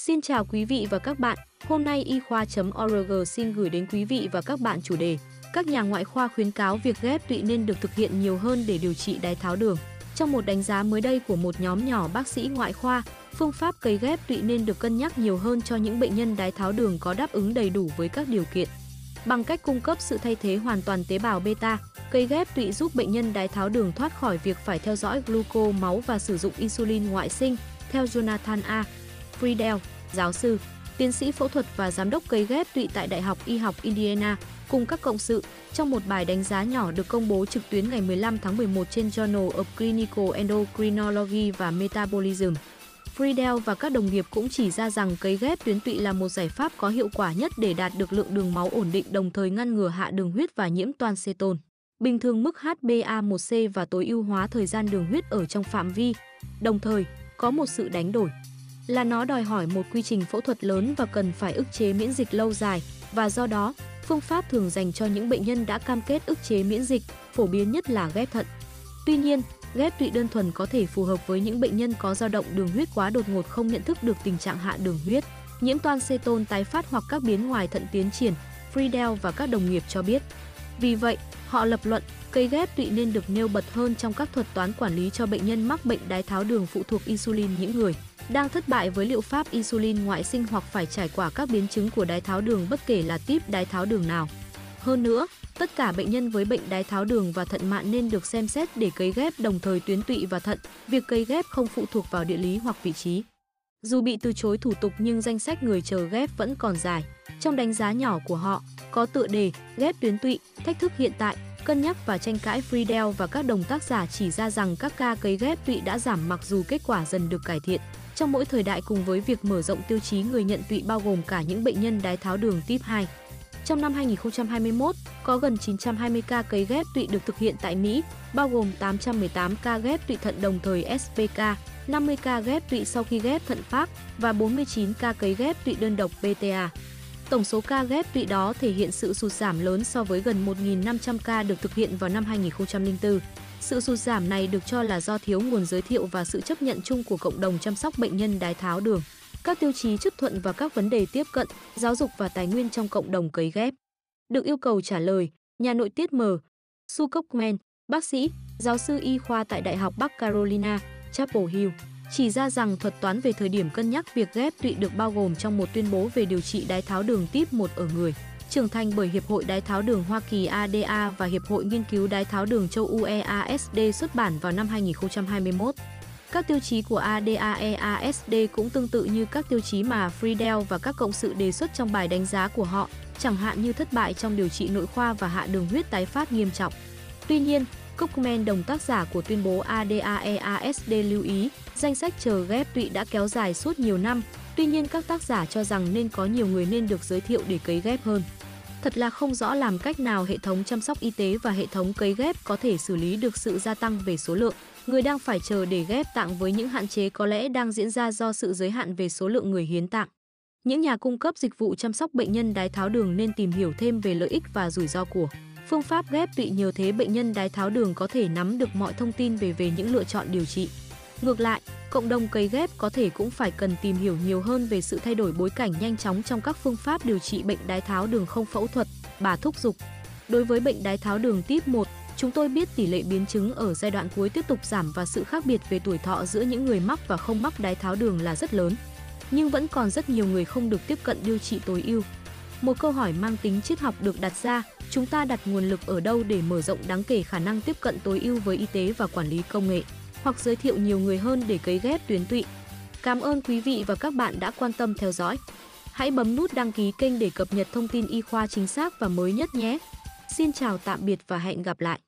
Xin chào quý vị và các bạn. Hôm nay y khoa.org xin gửi đến quý vị và các bạn chủ đề Các nhà ngoại khoa khuyến cáo việc ghép tụy nên được thực hiện nhiều hơn để điều trị đái tháo đường. Trong một đánh giá mới đây của một nhóm nhỏ bác sĩ ngoại khoa, phương pháp cấy ghép tụy nên được cân nhắc nhiều hơn cho những bệnh nhân đái tháo đường có đáp ứng đầy đủ với các điều kiện. Bằng cách cung cấp sự thay thế hoàn toàn tế bào beta, cấy ghép tụy giúp bệnh nhân đái tháo đường thoát khỏi việc phải theo dõi gluco máu và sử dụng insulin ngoại sinh, theo Jonathan A. Friedel, giáo sư, tiến sĩ phẫu thuật và giám đốc cấy ghép tụy tại Đại học Y học Indiana, cùng các cộng sự trong một bài đánh giá nhỏ được công bố trực tuyến ngày 15 tháng 11 trên Journal of Clinical Endocrinology và Metabolism. Friedel và các đồng nghiệp cũng chỉ ra rằng cấy ghép tuyến tụy là một giải pháp có hiệu quả nhất để đạt được lượng đường máu ổn định đồng thời ngăn ngừa hạ đường huyết và nhiễm toan ceton. Bình thường mức HbA1c và tối ưu hóa thời gian đường huyết ở trong phạm vi. Đồng thời, có một sự đánh đổi là nó đòi hỏi một quy trình phẫu thuật lớn và cần phải ức chế miễn dịch lâu dài và do đó, phương pháp thường dành cho những bệnh nhân đã cam kết ức chế miễn dịch, phổ biến nhất là ghép thận. Tuy nhiên, ghép tụy đơn thuần có thể phù hợp với những bệnh nhân có dao động đường huyết quá đột ngột không nhận thức được tình trạng hạ đường huyết, nhiễm toan ceton tái phát hoặc các biến ngoài thận tiến triển, Friedel và các đồng nghiệp cho biết. Vì vậy, họ lập luận cây ghép tụy nên được nêu bật hơn trong các thuật toán quản lý cho bệnh nhân mắc bệnh đái tháo đường phụ thuộc insulin những người đang thất bại với liệu pháp insulin ngoại sinh hoặc phải trải qua các biến chứng của đái tháo đường bất kể là tiếp đái tháo đường nào. Hơn nữa, tất cả bệnh nhân với bệnh đái tháo đường và thận mạn nên được xem xét để cấy ghép đồng thời tuyến tụy và thận, việc cấy ghép không phụ thuộc vào địa lý hoặc vị trí. Dù bị từ chối thủ tục nhưng danh sách người chờ ghép vẫn còn dài. Trong đánh giá nhỏ của họ, có tựa đề ghép tuyến tụy, thách thức hiện tại, cân nhắc và tranh cãi Friedel và các đồng tác giả chỉ ra rằng các ca cấy ghép tụy đã giảm mặc dù kết quả dần được cải thiện. Trong mỗi thời đại cùng với việc mở rộng tiêu chí người nhận tụy bao gồm cả những bệnh nhân đái tháo đường type 2. Trong năm 2021, có gần 920 ca cấy ghép tụy được thực hiện tại Mỹ, bao gồm 818 ca ghép tụy thận đồng thời SPK, 50 ca ghép tụy sau khi ghép thận phát và 49 ca cấy ghép tụy đơn độc BTA Tổng số ca ghép tụy đó thể hiện sự sụt giảm lớn so với gần 1.500 ca được thực hiện vào năm 2004. Sự sụt giảm này được cho là do thiếu nguồn giới thiệu và sự chấp nhận chung của cộng đồng chăm sóc bệnh nhân đái tháo đường. Các tiêu chí chấp thuận và các vấn đề tiếp cận, giáo dục và tài nguyên trong cộng đồng cấy ghép. Được yêu cầu trả lời, nhà nội tiết M. Su Cockman, bác sĩ, giáo sư y khoa tại Đại học Bắc Carolina, Chapel Hill, chỉ ra rằng thuật toán về thời điểm cân nhắc việc ghép tụy được bao gồm trong một tuyên bố về điều trị đái tháo đường tiếp 1 ở người trưởng thành bởi Hiệp hội Đái tháo đường Hoa Kỳ ADA và Hiệp hội Nghiên cứu Đái tháo đường châu UEASD xuất bản vào năm 2021. Các tiêu chí của ADA-EASD cũng tương tự như các tiêu chí mà Friedel và các cộng sự đề xuất trong bài đánh giá của họ, chẳng hạn như thất bại trong điều trị nội khoa và hạ đường huyết tái phát nghiêm trọng. Tuy nhiên, Cookman đồng tác giả của tuyên bố ADAEASD lưu ý, danh sách chờ ghép tụy đã kéo dài suốt nhiều năm, tuy nhiên các tác giả cho rằng nên có nhiều người nên được giới thiệu để cấy ghép hơn. Thật là không rõ làm cách nào hệ thống chăm sóc y tế và hệ thống cấy ghép có thể xử lý được sự gia tăng về số lượng người đang phải chờ để ghép tạng với những hạn chế có lẽ đang diễn ra do sự giới hạn về số lượng người hiến tạng. Những nhà cung cấp dịch vụ chăm sóc bệnh nhân đái tháo đường nên tìm hiểu thêm về lợi ích và rủi ro của phương pháp ghép tụy nhiều thế bệnh nhân đái tháo đường có thể nắm được mọi thông tin về về những lựa chọn điều trị. Ngược lại, cộng đồng cấy ghép có thể cũng phải cần tìm hiểu nhiều hơn về sự thay đổi bối cảnh nhanh chóng trong các phương pháp điều trị bệnh đái tháo đường không phẫu thuật, bà thúc dục. Đối với bệnh đái tháo đường tiếp 1, chúng tôi biết tỷ lệ biến chứng ở giai đoạn cuối tiếp tục giảm và sự khác biệt về tuổi thọ giữa những người mắc và không mắc đái tháo đường là rất lớn. Nhưng vẫn còn rất nhiều người không được tiếp cận điều trị tối ưu. Một câu hỏi mang tính triết học được đặt ra, chúng ta đặt nguồn lực ở đâu để mở rộng đáng kể khả năng tiếp cận tối ưu với y tế và quản lý công nghệ? hoặc giới thiệu nhiều người hơn để cấy ghép tuyến tụy. Cảm ơn quý vị và các bạn đã quan tâm theo dõi. Hãy bấm nút đăng ký kênh để cập nhật thông tin y khoa chính xác và mới nhất nhé. Xin chào, tạm biệt và hẹn gặp lại.